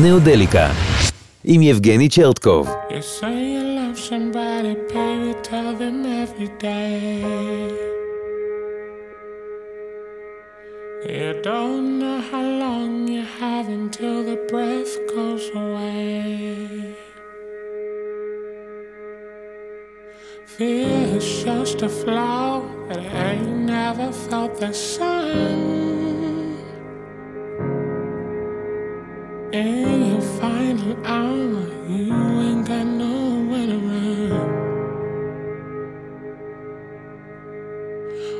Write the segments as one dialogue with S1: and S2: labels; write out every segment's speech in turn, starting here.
S1: נאודליקה, עם יבגני צ'רטקוב. You don't know how long you have until the breath goes away. Fear is just a flower that ain't never felt the sun. And you find it out you ain't got no to around.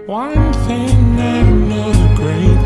S1: One thing that another great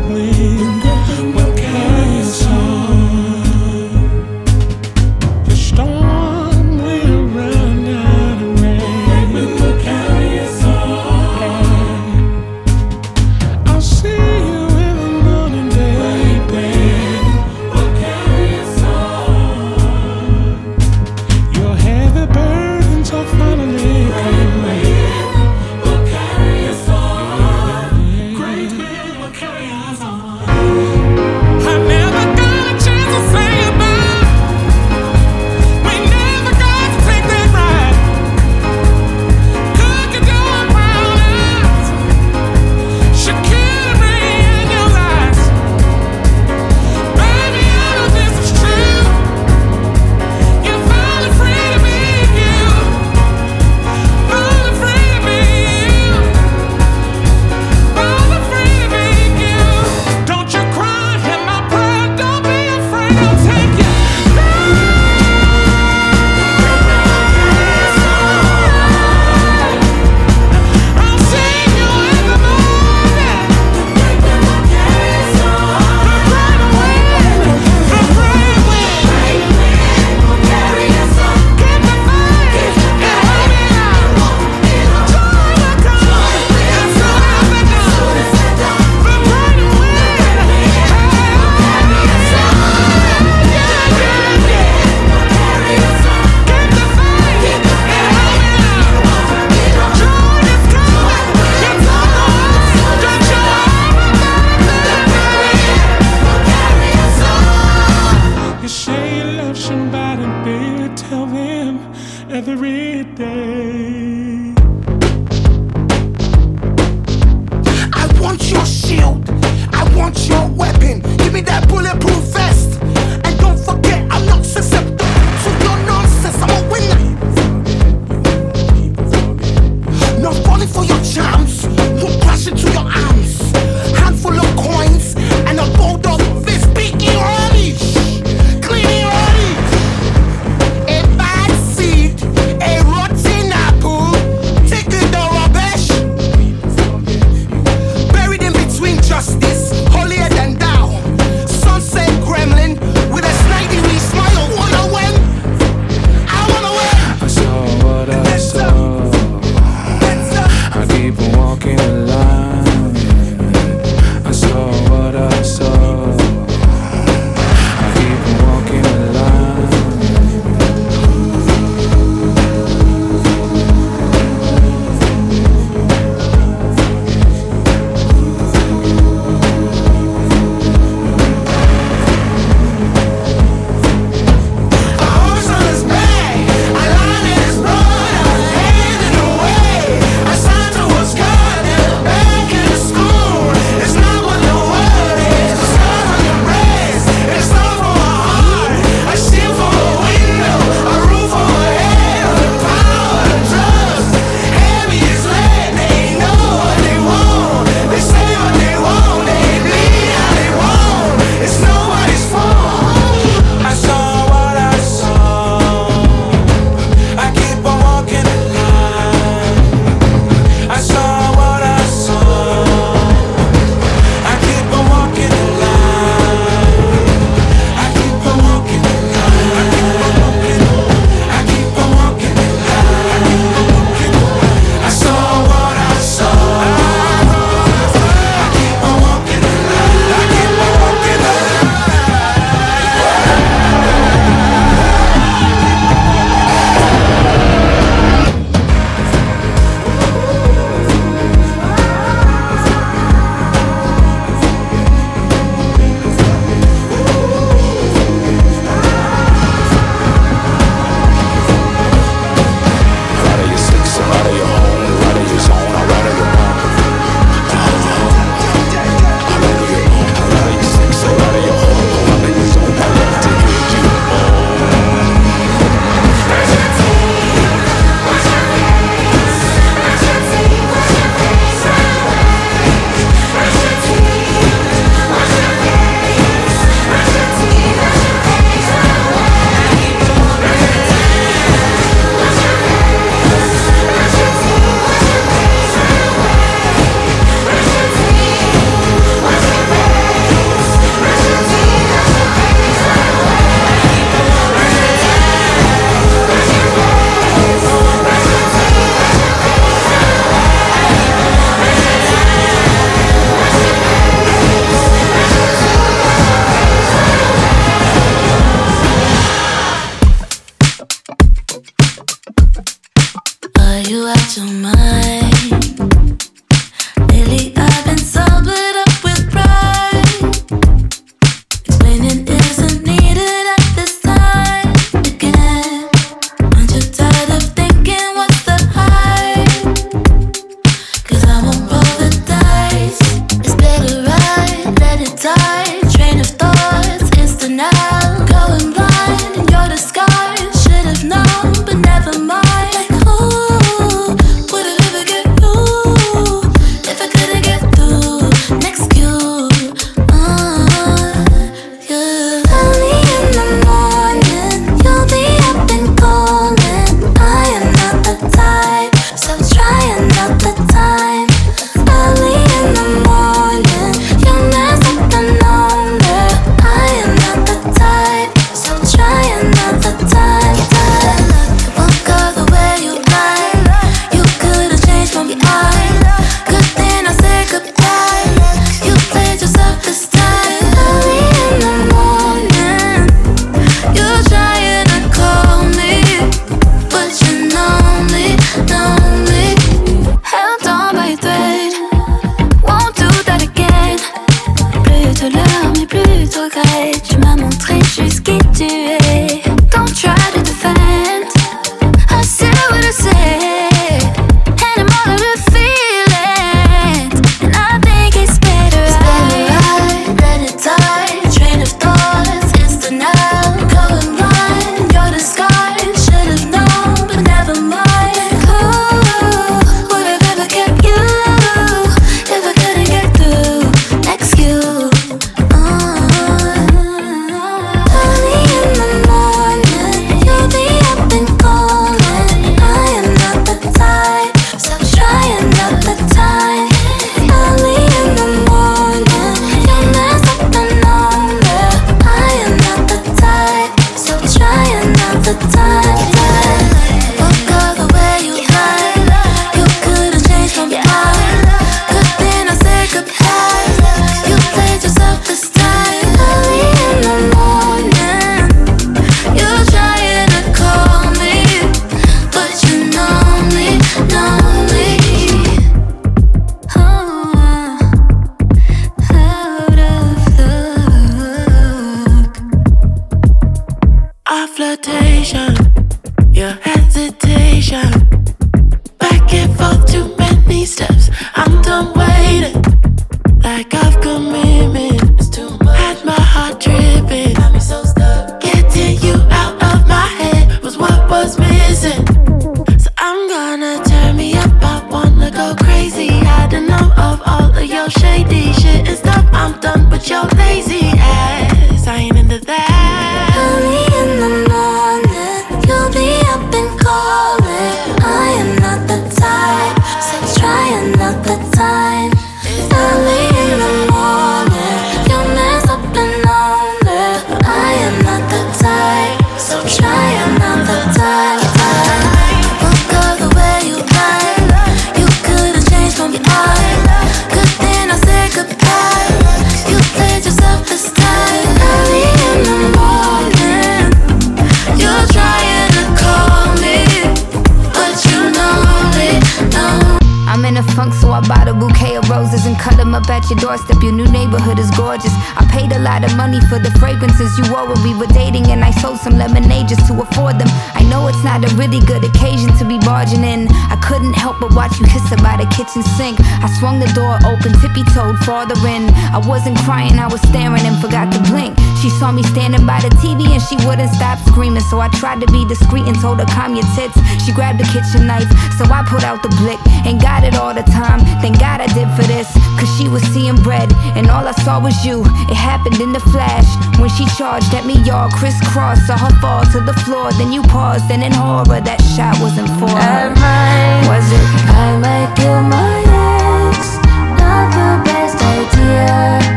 S2: the fragrances you wore when we were dating. And I sold some lemonade just to afford them. I know it's not a really good occasion to be barging in. I couldn't help but watch you hiss by the kitchen sink. I swung the door open, tippy toed farther in. I wasn't crying, I was staring and forgot to blink. She saw me standing by the TV and she wouldn't stop screaming. So I tried to be discreet and told her, calm your tits. She grabbed the kitchen knife, so I pulled out the blick and got it all the time. Thank God I did for this, cause she was seeing red and all I saw was you. It happened in the flash when she charged at me, y'all crisscross. Saw her fall to the floor, then you paused, and in horror, that shot wasn't for her. Might, was it?
S3: I might kill my ex, not the best idea.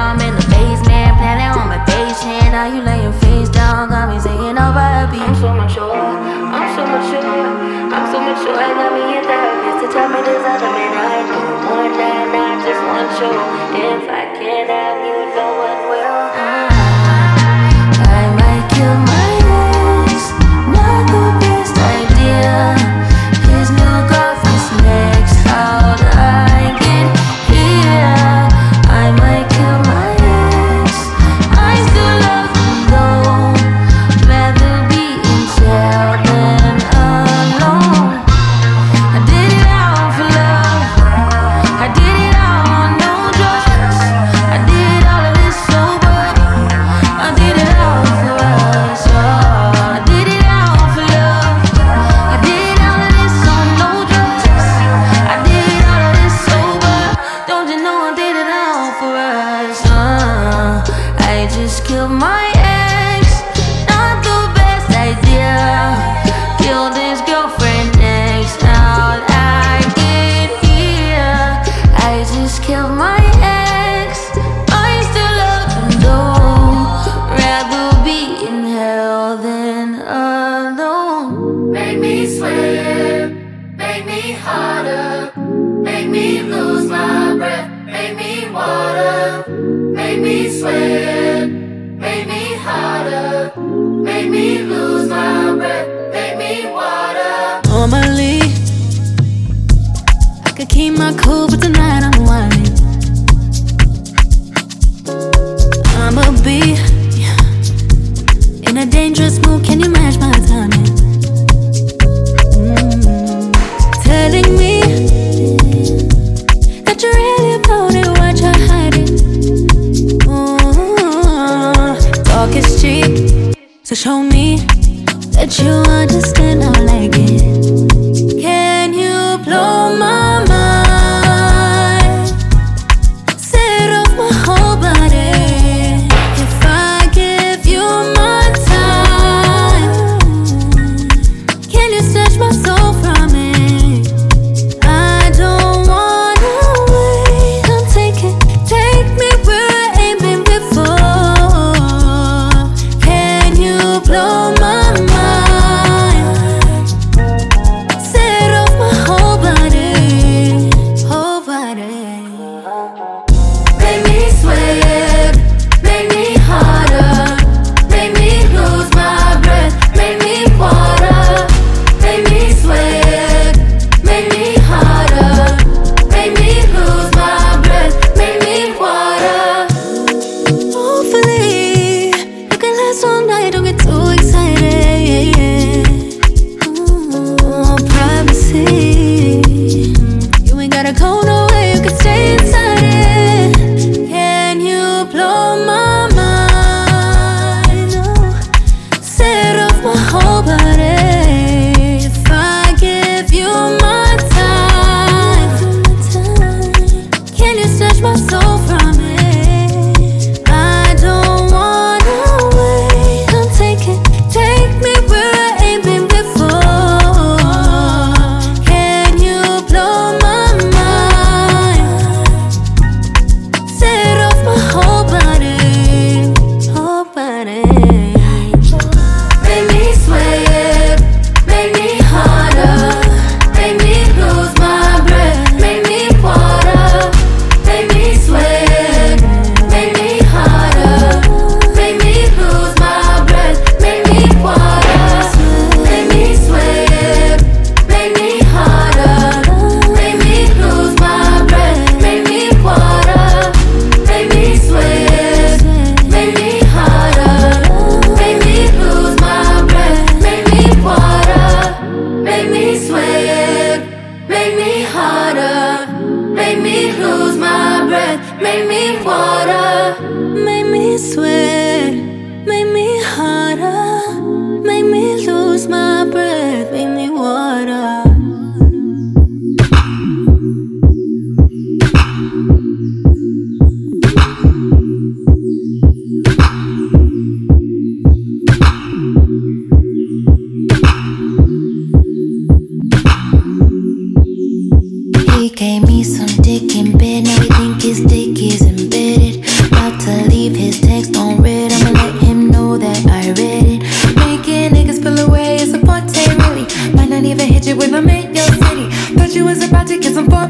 S3: now I'm in the basement.
S4: free. show me that you understand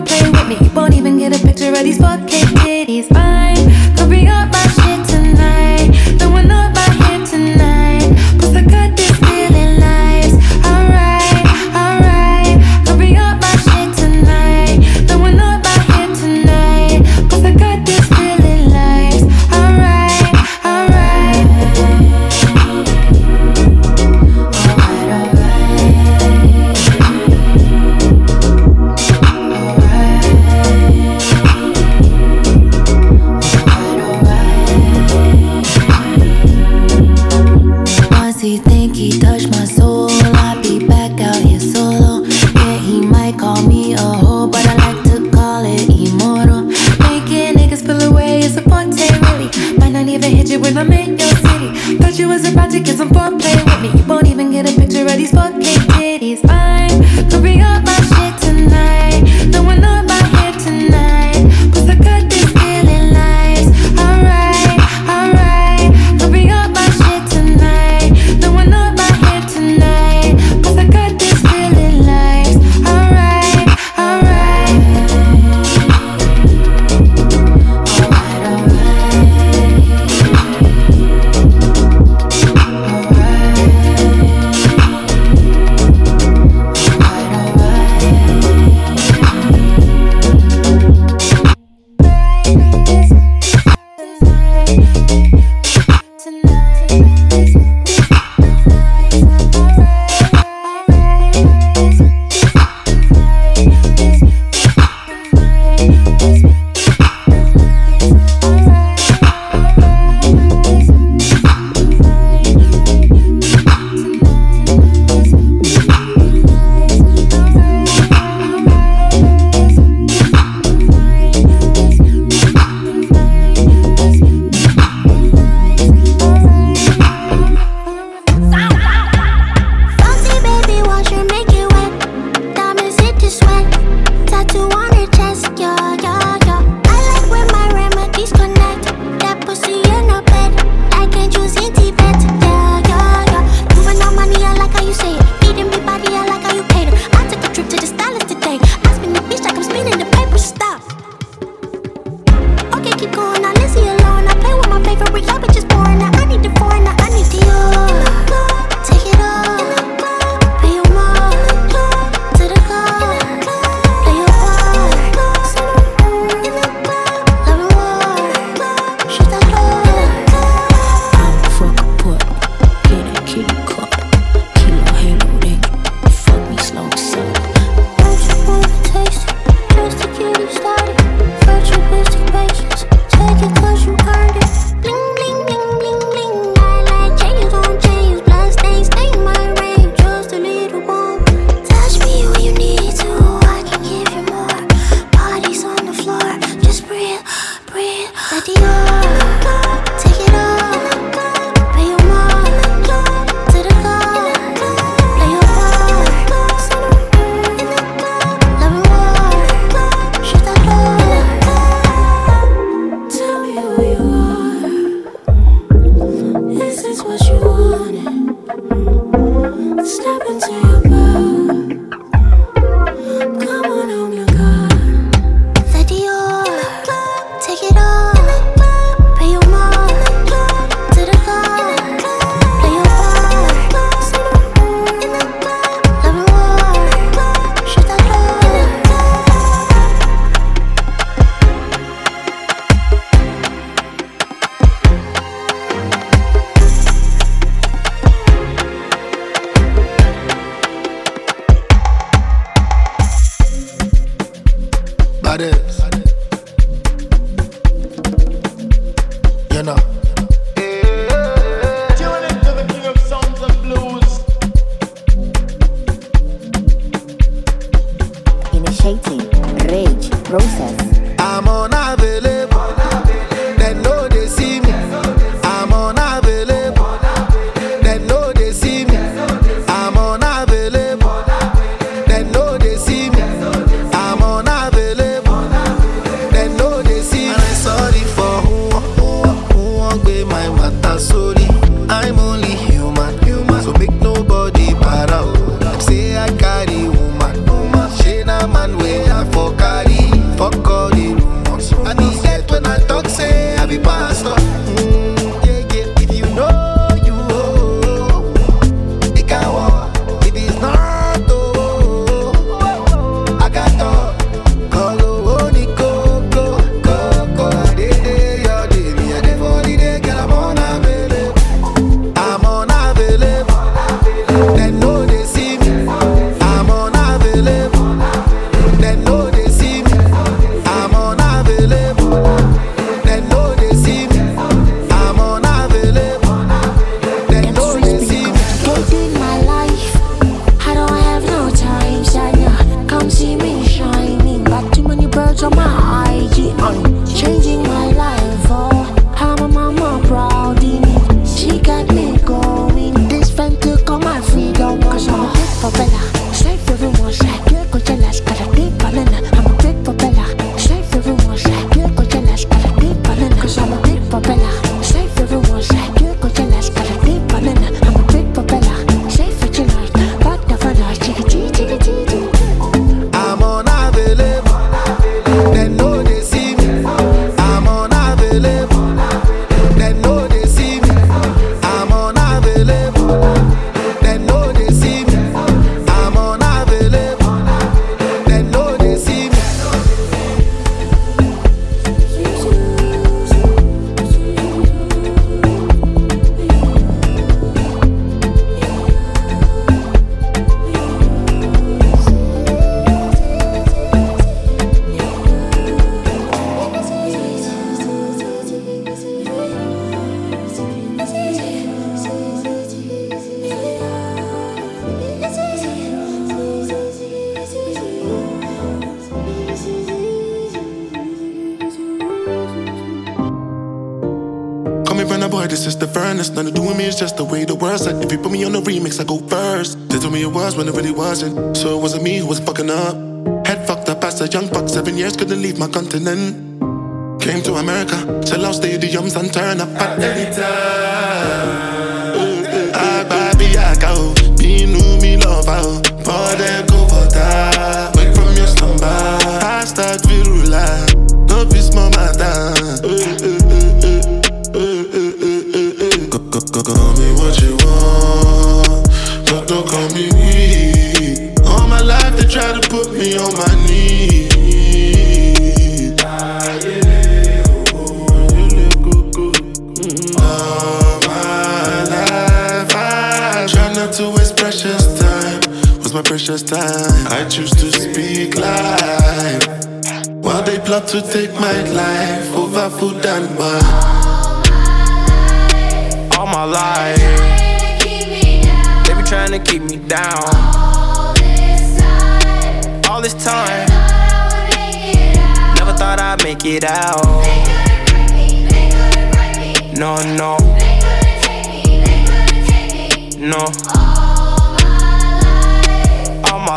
S5: play with me. You won't even get a picture of these fucking k kitties.
S6: then came to America, sell out stadiums and turn up at any time. I buy be a be new me pour them go water, from your slumber. I start virula, love my Call me what you want, don't call me weak. All my life they try to put me on my knees. precious time. I choose to speak life while they plot to take my life over food and wine.
S7: All my life, they be trying to keep me
S8: down. All this time, all this
S7: time. Never
S8: thought I'd make it out.
S7: No,
S8: no. They They couldn't couldn't take take me. me.
S7: No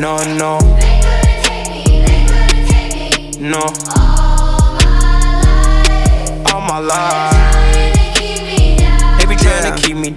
S7: No, no. They couldn't take me, they couldn't take me.
S8: No. All my
S7: life. All my life.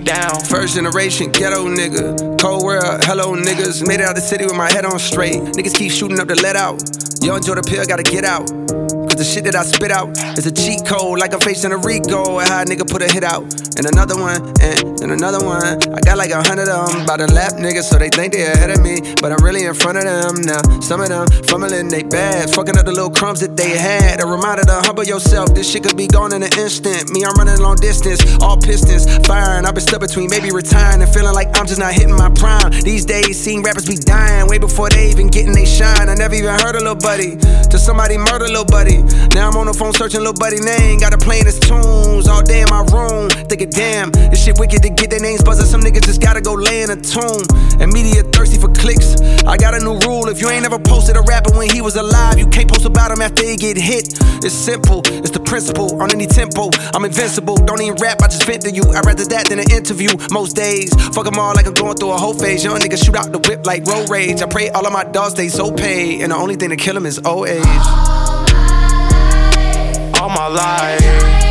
S7: Down. First generation ghetto nigga. Cold world, hello niggas. Made it out the city with my head on straight. Niggas keep shooting up the let out. Y'all enjoy the pill, gotta get out. Cause the shit that I spit out is a cheat code, like I'm facing a Rico. And how a nigga put a hit out and another one, eh, and then another one. I got like a hundred of them. About to lap niggas, so they think they ahead of me. But I'm really in front of them now. Some of them fumbling they bad, fucking up the little crumbs that they had. A reminder to humble yourself, this shit could be gone in an instant. Me, I'm running long distance, all pistons firing. I've been stuck between maybe retiring and feeling like I'm just not hitting my prime. These days, seeing rappers be dying way before they even getting they shine. I never even heard a little buddy till somebody murder little buddy. Now I'm on the phone searching little buddy name. Got a playing his tunes all day in my room, thinking damn, this shit wicked to get their names buzzed. Some niggas just gotta go lay in a tomb. And media thirsty for clicks. I got a new rule if you ain't ever posted a rapper when he was alive, you can't post about him after he get hit. It's simple, it's the principle. On any tempo, I'm invincible. Don't even rap, I just vent to you. I'd rather that than an interview most days. Fuck them all like I'm going through a whole phase. Young niggas shoot out the whip like road rage. I pray all of my dogs stay so paid. And the only thing to kill them is old
S8: age.
S7: All my life. All my life.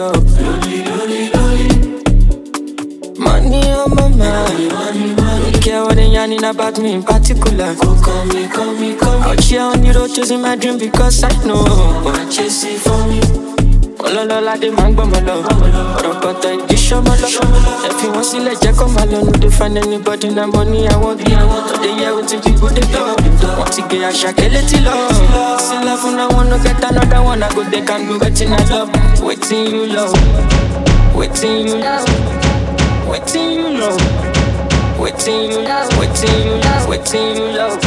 S9: it up. Money on my mind. Don't care what they yarning about me in particular. Go call me, call me, call me. Out here on the road chasing my dream because I know. I chase it for me. ọlọlọlá dé máa lọ rọpọtọ ìdí sọmọ lọ ẹ fi wọn sílẹ̀ jẹ́ kó máa lọ no dey find anybody na money i want. be i want to be hear wetin people get a shake little love See love when I wanna get another one I go they can do waiting I love Waiting you love Waiting you love Waiting you love Waiting you love Waiting you love Waiting you love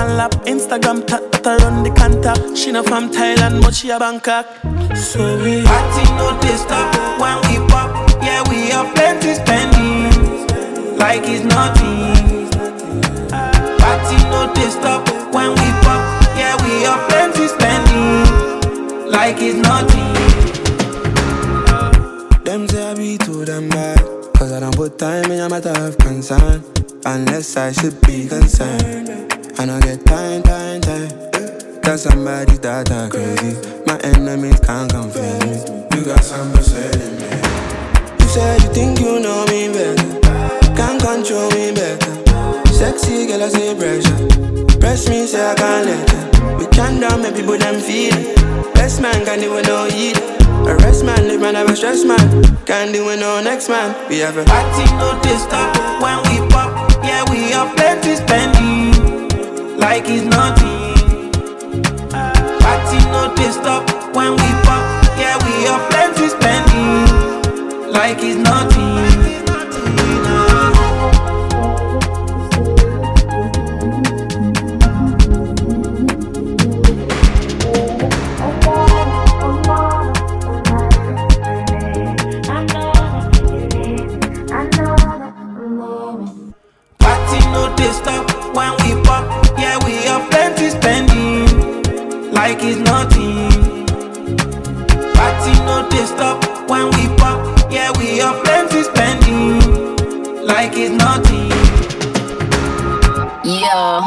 S10: pan lap. Instagram tat that I run the contact. She not from Thailand, but she a Bangkok.
S11: So party no they stop when we pop. Yeah, we have plenty spending, like it's nothing. Party no they stop when we pop. Yeah, we have plenty spending, like it's nothing. Them say
S12: I be too damn bad, cause I don't put time in a matter of concern. Unless I should be concerned I don't get time, time, time. Got somebody that are crazy. My enemies can't confuse me. You got something in me.
S13: You said you think you know me better. Can't control me better. Sexy girl, I say pressure. Press me, say I can't let her. We can not down, make people them feel it. Best man can't even know eat. Arrest man, live man, never stress man. Can't do it no next man. We have a
S11: party, no disturb when we pop. Yeah, we are plenty spendy like it's nothing. Party no they stop when we pop, yeah we are plenty spending like it's nothing. like it's nothing. Party no they stop when we pop. Yeah, we are plenty spending like it's nothing.
S14: Yo,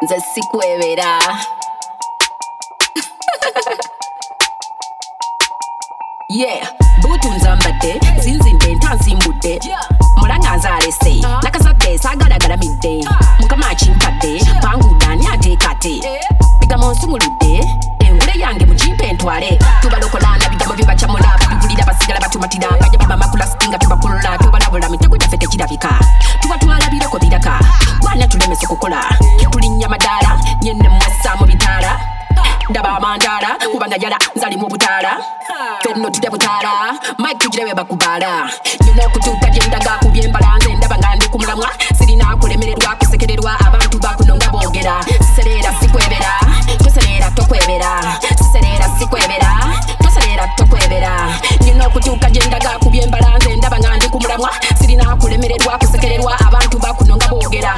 S14: the sick way, yeah butunzambadde sinzi nte ntansimbudde mula nga nzaalese nakasadde sagalagala midde mukama akimpadde panguudani ateekate bigamo nsumuludde engule yange mugimpe ntwale tubalokolana bigamo byebacamula babigulira basigala batumatira baja bamamakulasitinga tubakulula tubalabula mitego gyaffe tekirabika tubatwalabireko biraka gwana tulemese kukola tulinnyamadaala nyenne mwassa mu bitaala ndaba amandaala kubanga yala nzalimu obutaala fenno tidabutala mikujirewe bakubala nyuma okutuuka gyendaga kubyembala nze ndaba nga ndi ku mulamwa sirina kulemererwa kusekererwa abantu bakuno nga boogera sisereera sikwebera tosereera tokwebera sisereera sikwebera tosereera tokwebera nyuma okutuuka gyendaga kubyembala nze ndaba nga ndi ku mulamwa sirina kulemererwa kusekererwa abantu bakuno nga boogera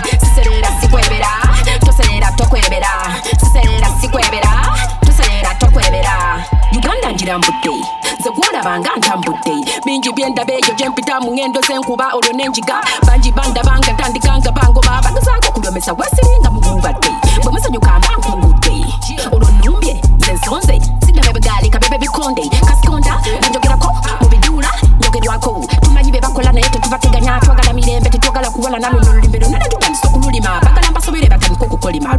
S14: ngambude sekulaba ngantambude binji byendabeyo jempitamu ngendo zenkuba olo nenjika banji bandabangantandikanga bangoba bandozanga kulomesa wesilinga mungungade bwemusanyukambankungude olo numbye zensonze sidamebegali kabebe bikonde kasikonda binjogerako mubidula nyogerwako
S15: tumanyi bebakola naye tetubateganya twagala mirembe tetwagala kuwola nalonolulimbero nane tugandisa okululima bagala mbasobire batandika okukolima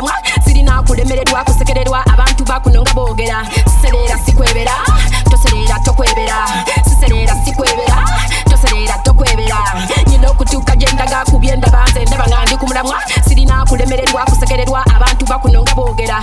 S15: mula mwa sirina kulemererwa kusekererwa abantu bakuno nga boogera siserera sikwebera toserera tokwebera siserera sikwebera toserera tokwebera nyina okutuuka gyendaga ku byendaba nze ndaba nga ndi ku mulamwa sirina kulemererwa kusekererwa abantu bakuno nga boogera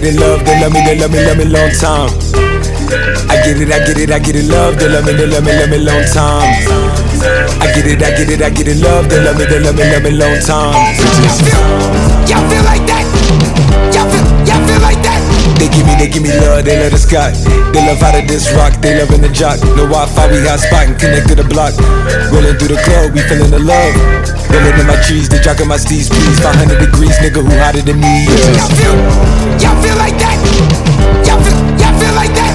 S15: get it, love, they love me, they love me, love me long time. I get it, I get it, I get it, love, they love me, they love me, love me long time. I get it, I get it, I get it, love, they love me, they love me, love me
S16: long time.
S15: Y'all
S16: feel, y'all feel like that? Y'all feel, y'all feel like that?
S15: They give me, they give me love, they love the sky. They love out of this rock, they love in the jock. No Wi-Fi, we hot spot and connect to the block. Rolling through the club, we feeling the love. Yelling in my trees, they jockin' my steez, please. 500 degrees, nigga, who hotter than me? Yeah. Y'all feel, y'all feel like that? Y'all feel, y'all feel like that?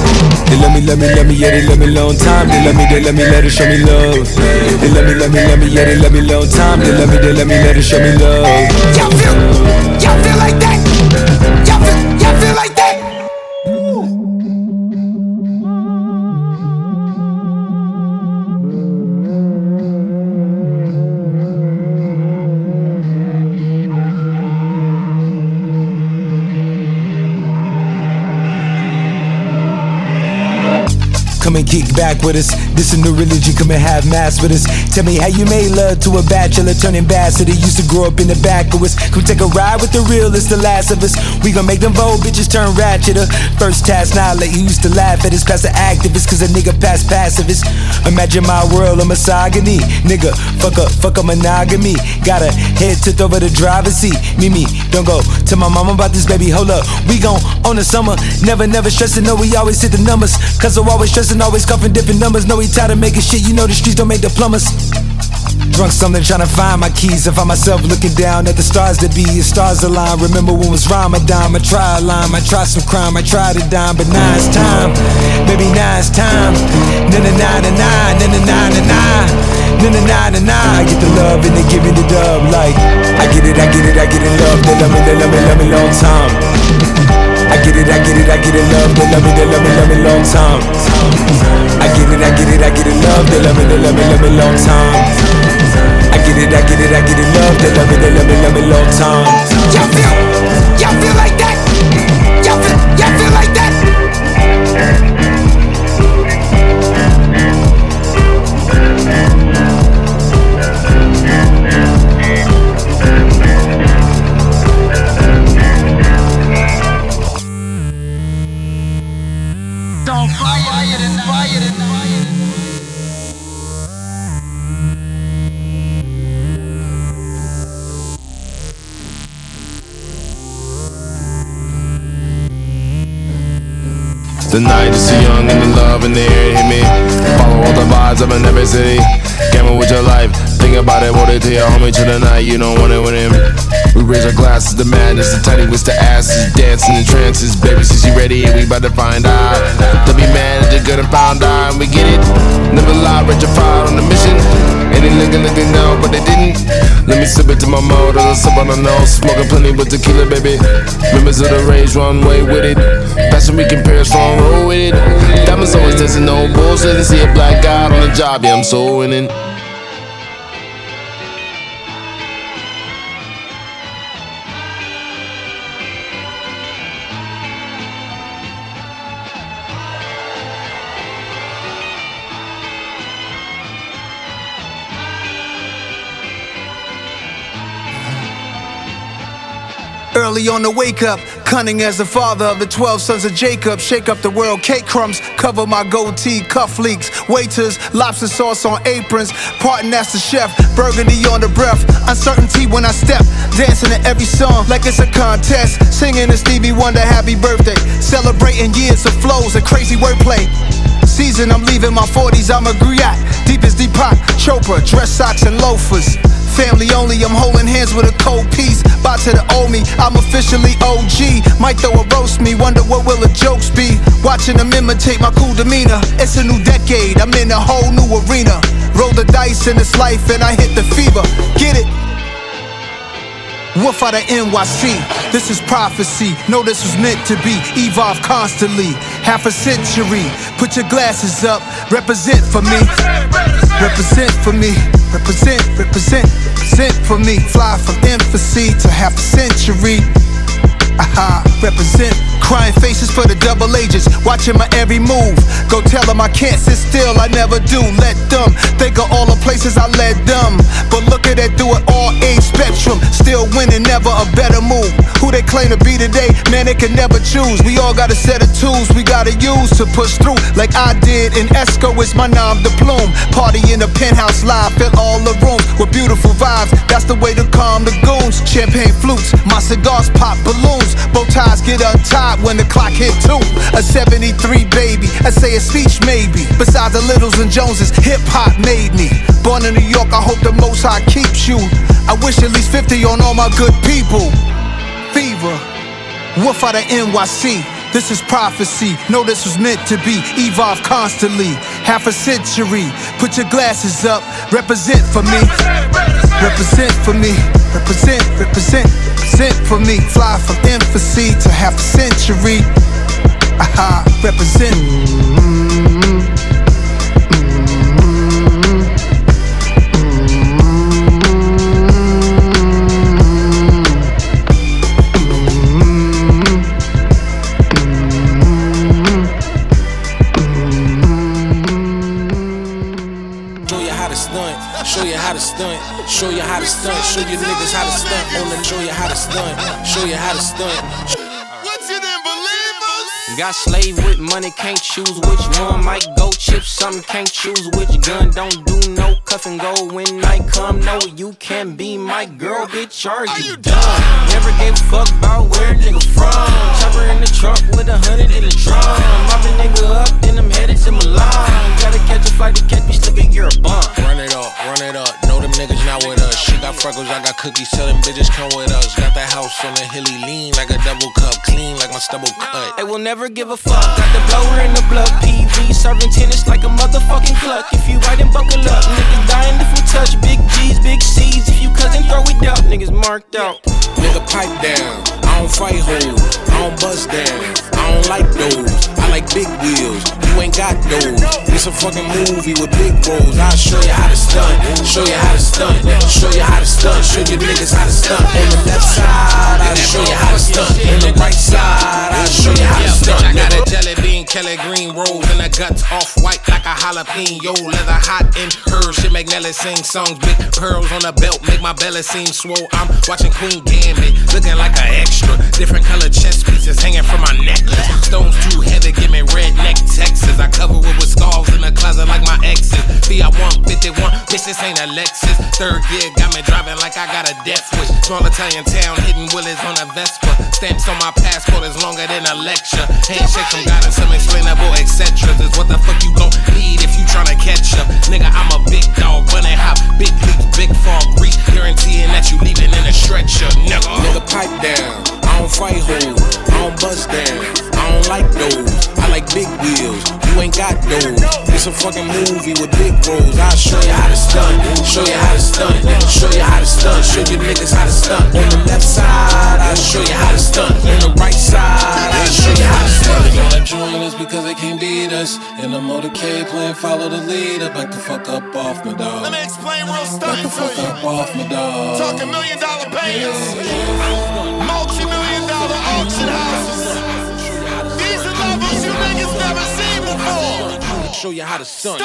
S15: They love me, love me, love me, yeah, they love me long time. They love me, they love me, let her show me love. They love me, love me, love me, yeah, they love me long time. They love me, they love me, let her show me love. Y'all feel, y'all feel like that? and kick back with us. This a new religion, come and have mass with us. Tell me how you made love to a bachelor, turn ambassador. Used to grow up in the back of us. Come take a ride with the realists, the last of us. We gon' make them vote, bitches turn ratchet. First task, now let you used to laugh at us. Past the activist, cause a nigga pass pacifist. Imagine my world, a misogyny. Nigga, fuck up, fuck up monogamy. Got a head tipped over the driver's seat. Mimi, don't go. Tell my mama about this baby, hold up. We gon' own the summer. Never, never stressing, no, we always hit the numbers. Cause I'm always stressing, always Always cuffing different numbers, no he tired of making shit. You know the streets don't make diplomas. Drunk something trying to find my keys. I find myself looking down at the stars that be. The stars align. Remember when was Ramadan? I tried lime, I tried some crime, I tried to dime, but now it's time. Maybe now it's time. Na na na na na na na na na na na na na na. I get the love and they giving the dub. like I get it, I get it, I get it. Love, they love me, they love me, love me long time. I get it, I get it, I get it, love, they love me, they love me, love me long time. I get it, I get it, I get it, love, they love me, they love me, love me long time. I get it, I get it, I get it, love, they love me, they love me, love me long time. you feel, you The night is too young and the love in the air hit me. Follow all the vibes of an every city. Gamble with your life. Think about it, what it to your homie till the night. You don't want it win him. We raise our glasses to madness, the tiny with the asses, dancing in trances. Baby, since you ready and we about to find out. Don't be mad at the good and found out, and we get it. Never lie, regified on the mission. And they looking, looking now, but they didn't. Let me sip it to my mold, I'll sip on the nose. Smoking plenty with tequila, baby. Members of the range, way with it. we can pair Paris, strong roll with it. Diamonds always dancing, no bullshit. And see a black guy on the job, yeah, I'm so winning. Finally on the wake up, cunning as the father of the 12 sons of Jacob. Shake up the world, cake crumbs, cover my goatee, cuff leaks, waiters, lobster sauce on aprons, parting as the chef, burgundy on the breath, uncertainty when I step, dancing to every song like it's a contest, singing to Stevie Wonder, happy birthday, celebrating years of flows and crazy wordplay. Season, I'm leaving my 40s, I'm a griot, deep as Deepak, Chopra, dress socks and loafers. Family only, I'm holding hands with a cold piece. Bout to the old me, I'm officially OG. Might throw a roast me, wonder what will the jokes be. Watching them imitate my cool demeanor. It's a new decade, I'm in a whole new arena. Roll the dice in this life and I hit the fever. Get it? Woof out of NYC. This is prophecy. Know this was meant to be. Evolve constantly half a century. Put your glasses up, represent for me. Represent for me, represent, represent, represent for me. Fly from infancy to half a century. Aha, represent. Crying faces for the double agents, watching my every move. Go tell them I can't sit still, I never do. Let them think of all the places I led them. But look at that, do it all age spectrum. Still winning, never a better move. Who they claim to be today, man, they can never choose. We all got a set of tools we gotta use to push through, like I did in Esco. It's my nom de plume. Party in the penthouse live, fill all the rooms with beautiful vibes. That's the way to calm the goons. Champagne flutes, my cigars pop balloons loose. Bow ties get untied when the clock hit two. A 73 baby, I say a speech maybe. Besides the Littles and Joneses, hip hop made me. Born in New York, I hope the Most High keeps you. I wish at least 50 on all my good people. Fever, woof out of NYC. This is prophecy. No, this was meant to be. Evolve constantly. Half a century. Put your glasses up. Represent for me. Represent, represent. represent for me. Represent, represent sent for me. Fly from infancy to half a century. Aha, represent.
S17: show you how to stunt, show you how to stunt, show you niggas how to stunt on the show you how to stunt, show you how to stunt.
S18: Got slave with money, can't choose which one. Might go chip something, can't choose which gun. Don't do no cuff and go when night come. No, you can't be my girl, bitch. Are you, are you dumb? dumb? Never gave a fuck about where nigga from. Chopper in the truck with a hundred in the drum. Mop a nigga up, then I'm headed to Milan. Gotta catch a flight to catch me slipping, you're a bum.
S19: Run it up, run it up. Know them niggas not with us. She got freckles, I got cookies, Tell them bitches come with us. Got that house on the hilly lean like a double cup, clean like my stubble cut.
S20: It will never never give a fuck. Got the blower in the blood, PV serving tennis like a motherfucking cluck. If you right and buckle up, niggas dying if we touch. Big G's, big C's. If you cousin, throw it up. Niggas marked out.
S21: Nigga, pipe down. I don't fight hoes. I don't bust down. I don't like those like big wheels. You ain't got those. It's a fucking movie with big roles. I'll show you how to stunt. Show you how to stunt. Show you how to stunt. Show your niggas how to stunt. On the left side, I'll show you how to stunt. On the right side, I'll show you how to stunt. I got
S22: a jelly bean, Kelly Green rolls, and the guts off white like a jalapeno. Leather hot in her shit make sing songs. Big pearls on the belt make my belly seem swole. I'm watching Queen Gambit, looking like an extra. Different color chest pieces hanging from my necklace. Stones too heavy Give me redneck Texas. I cover it with scars in the closet like my exes. Fiat 151, bitch, this ain't a Lexus. Third gear got me driving like I got a death wish. Small Italian town, hitting Willis on a Vespa. Stamps on my passport is longer than a lecture. Handshake from God and some explainable etc. Is what the fuck you gon' need if you tryna catch up. Nigga, I'm a big dog, running hop, big leap, big farm reach. Guaranteeing that you leaving in a stretcher, nigga.
S21: Nigga, pipe down don't fight hoes, I don't bust down, I don't like those. I like big wheels, you ain't got those. It's a fucking movie with big rolls. I'll show you how to stunt, show you how to stunt, show you how to stunt, show you niggas how to stunt. On the left side, I'll show you how to stunt. On the right side, I'll show you how to stunt. They wanna
S23: join us because they can't beat us. In the motorcade playing follow the leader. Back the fuck up off my dog. Let me explain real stunning Back the fuck up off
S24: my dog. Talk a million dollar payers. yeah. These are levels you niggas never seen before.
S22: Show you how to stun.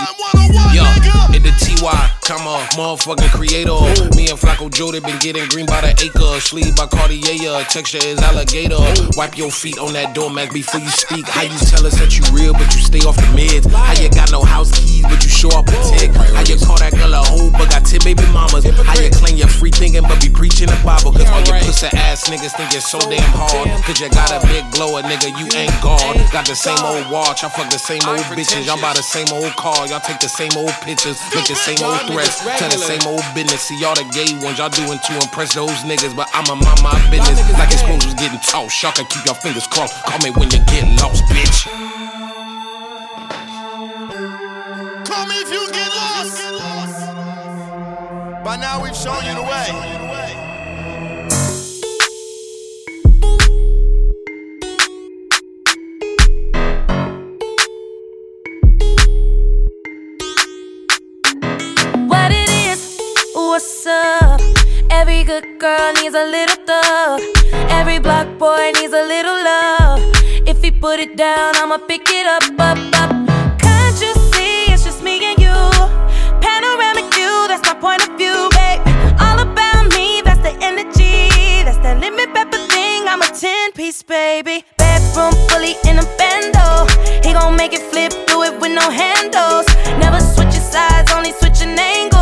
S22: Yo, in the TY,
S21: come on,
S22: motherfucking creator. Me and Flacco Jordan been getting green by the acre. Sleeve by Cartier, texture is alligator. Wipe your feet on that doormat before you speak. How you tell us that you real, but you stay off the meds? How you got no house keys, but you show up a tick? How you call that girl a hoe, but got 10 baby mamas? How you claim you're free thinking, but be preaching the Bible? Cause all your pussy ass niggas think you're so damn hard. Cause you got a big blower, nigga, you ain't God. Got the same old watch, I fuck the same old bitches. I'm about the same old car, y'all take the same old pictures, make the same old threats, tell the same old business. See, y'all the gay ones, y'all doing to impress those niggas, but I'm to mind my business. Like his phones was getting tossed, shocker. keep your fingers crossed. Call me when you get lost,
S25: bitch. Call me if you get lost. By now we've shown you the way.
S26: up. Every good girl needs a little thug. Every black boy needs a little love. If he put it down, I'ma pick it up, up, up. Can't you see it's just me and you? Panoramic view, that's my point of view, babe. All about me, that's the energy. That's that limit pepper thing. I'm a 10 piece, baby. Bedroom fully in a bando. He gon' make it flip, do it with no handles. Never switching sides, only switching angles.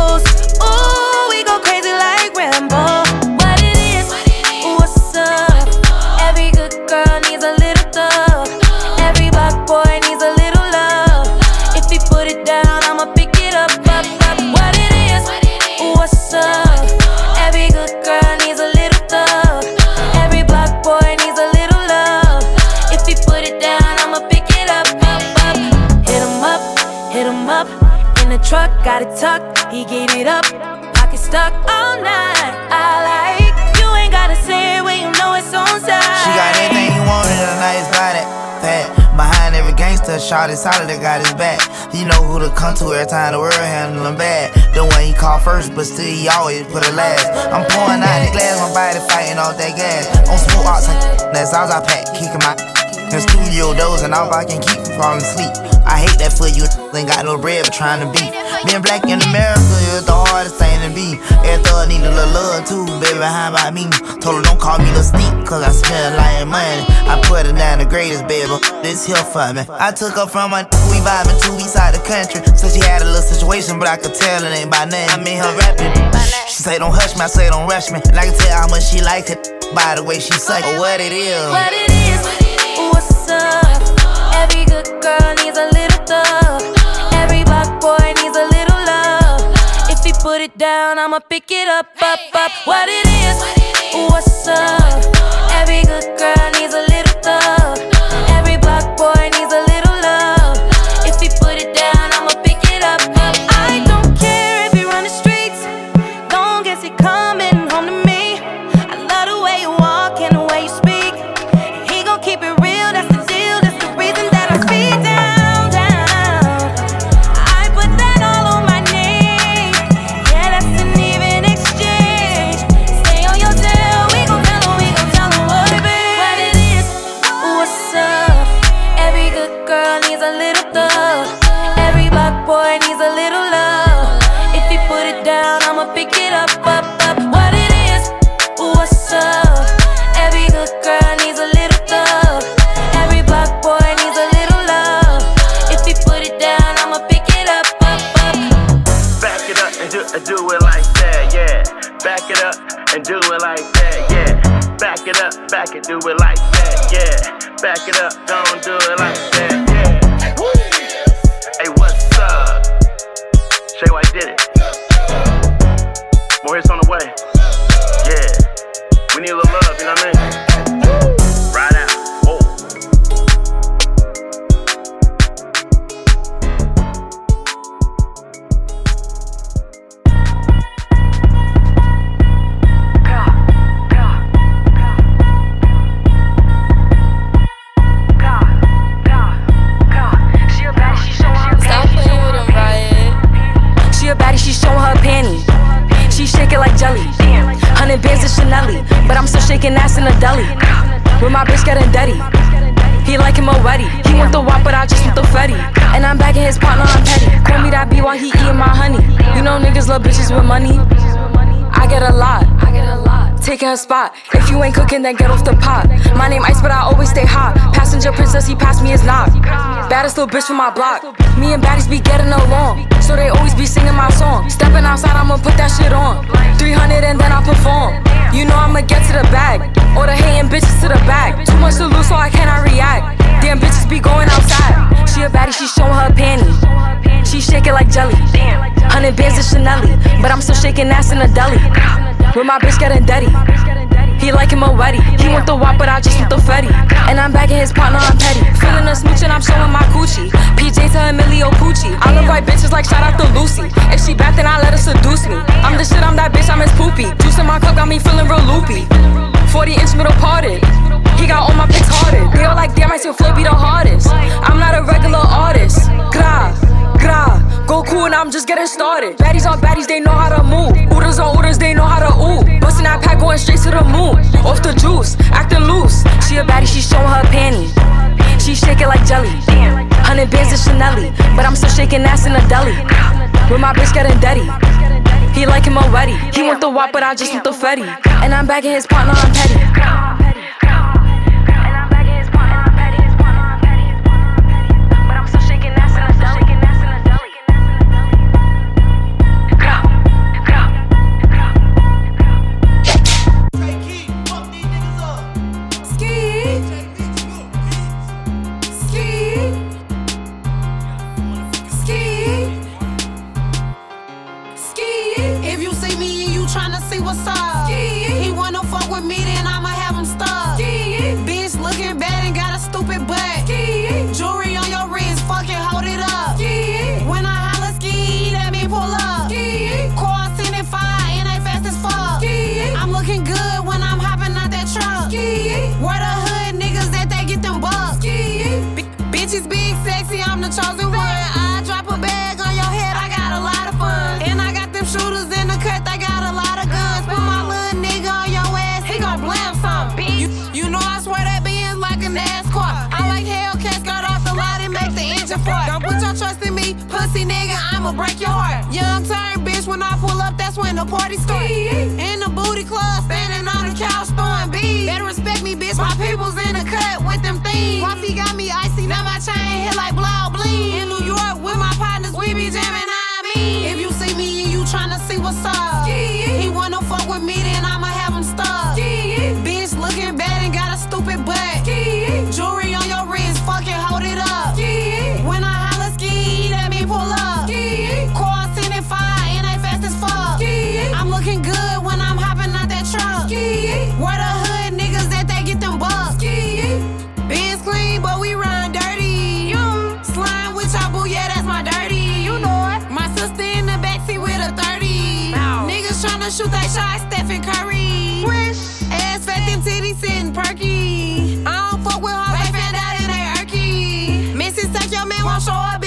S26: truck, got it tucked, he gave it up. Pocket stuck all night. I like you ain't gotta say it when you know it's on side.
S21: She got everything you want in a nice body, fat. Behind every gangster, shot is solid, that got his back. You know who to come to every time the world handle him bad. The one he called first, but still he always put it last. I'm pouring out the glass, my body fighting off that gas. On smooth outs, like that's all I pack, kicking my in studio and off, I can keep from falling asleep. I hate that for you, ain't got no bread, for trying to be. Being black in America is the hardest thing to be. Every thug need a little love too, baby, how about me? Told her don't call me little sneak, cause I lot of money. I put her down the greatest, baby, this here for me. I took her from my we vibing to east side the country. So she had a little situation, but I could tell it ain't by name. I mean her rapping. She say don't hush me, I say don't rush me. And I can tell how much she likes it by the way she suck. Or what it
S26: is. What it is love. Every good girl needs a little thug. Every black boy needs a little love. If he put it down, I'ma pick it up, up, up. What it is, what's up? Every good girl needs a little thug. it up, up, up. What it is, what's up? Every good girl needs a little thug. Every black boy needs a little love. If you put it down, I'ma pick it up, up, up.
S21: Back it up and do, do it like that, yeah. Back it up and do it like that, yeah. Back it up, back it, do it like that, yeah. Back it up, don't do it like that.
S27: taking her spot. If you ain't cooking, then get off the pot. My name Ice, but I always stay hot. Passenger princess, he passed me his knock. Baddest little bitch from my block. Me and baddies be getting along, so they always be singing my song. Stepping outside, I'ma put that shit on. 300 and then I perform. You know I'ma get to the bag, or the hating bitches to the back. Too much to lose, so I cannot react. Damn bitches be going outside. She a baddie, she showing her panties she shake it like jelly. Hundred bands of Chanel, but I'm still shaking ass in a deli. With my bitch getting dirty. He like him already. He want the wop, but I just want the fetty. And I'm in his partner, I'm petty. Feeling a smooch and I'm showing my coochie. PJ to Emilio Pucci. I love white bitches like shout out to Lucy. If she bad, then I let her seduce me. I'm the shit, I'm that bitch, I'm his poopy. Juice in my cup got me feeling real loopy. 40 inch middle parted. He got all my pics hearted. They all like, damn, I still flip, be the hard. Baddies on baddies, they know how to move. Oodles on oodles, they know how to ooh. Bustin' that pack, going straight to the moon. Off the juice, acting loose. She a baddie, she showing her panties. She shaking like jelly. Hundred bands of Chanel, but I'm still shaking ass in a deli. With my bitch getting dirty. He like him already. He want the wop, but I just want the fetty. And I'm in his partner, I'm petty. I'ma break your heart. Young turn, bitch, when I pull up, that's when the party starts. In the booty club, standing on the couch, throwing beats. Better respect me, bitch, my people's in the cut with them things. Wifey got me icy, now my chain hit like blow bling. In New York with my partners, we be jamming, I mean. If you see me and you tryna see what's up, he wanna fuck with me, then I'ma have shot Stephen Curry. Wish. Ass fat them titties sitting perky. I don't fuck with hoes, they found out in they irky. Missing suck your man won't show up.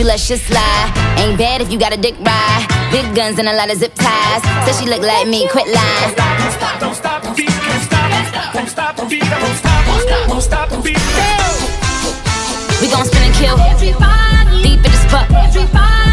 S27: you let's slide. Ain't bad if you got a dick ride. Big guns and a lot of zip ties. Says she look like me, quit lying. Don't stop, don't stop, don't stop, don't stop, don't stop, don't stop, don't stop, don't stop, don't stop. We gon' spin and kill. Deep in this buck.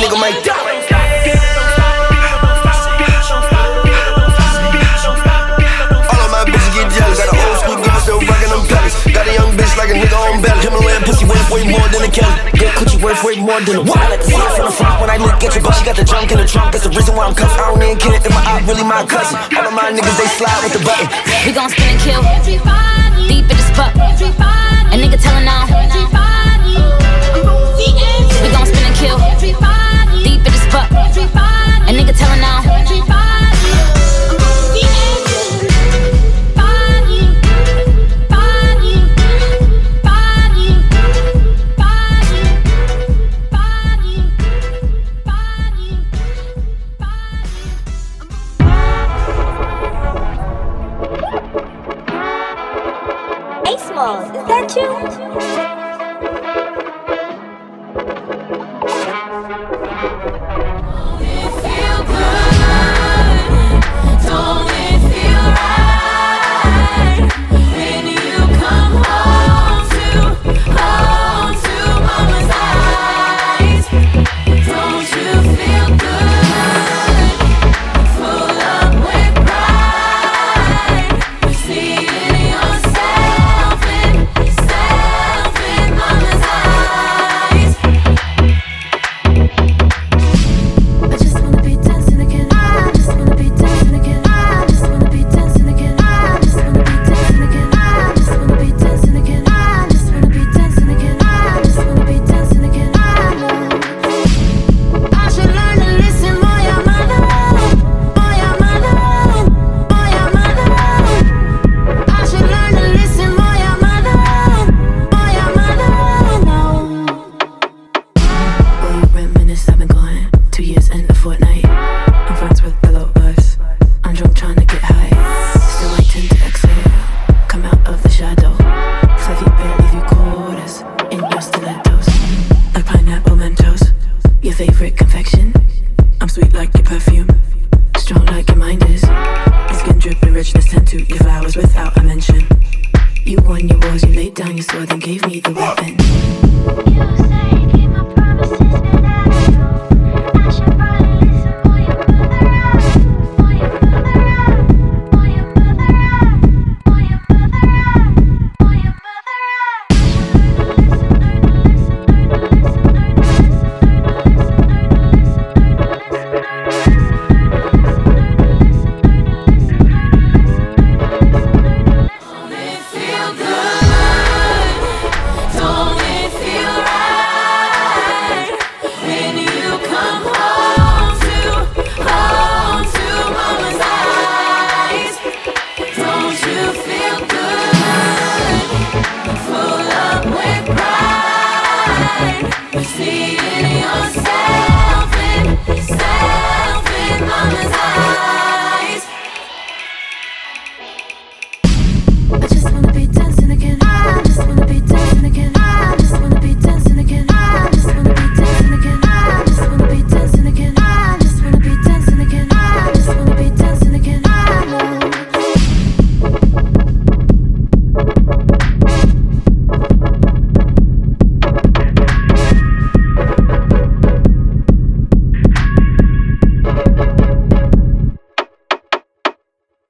S27: nigga might die. like a nigga on belly. Himalayan pussy worth way more than a Kelly. Get coochie worth way more than a what? I like to see it from the front when I look at you, but She got the junk in the trunk. That's the reason why I'm cuffed. I don't even care if my eye really my cousin. All of my niggas they slide with the button. We gon' spin and kill. Everybody. Deep in this fuck. A nigga tellin' on. We gon' spin and kill. Everybody fuck. A nigga telling on.
S28: I've been gone two years and a fortnight.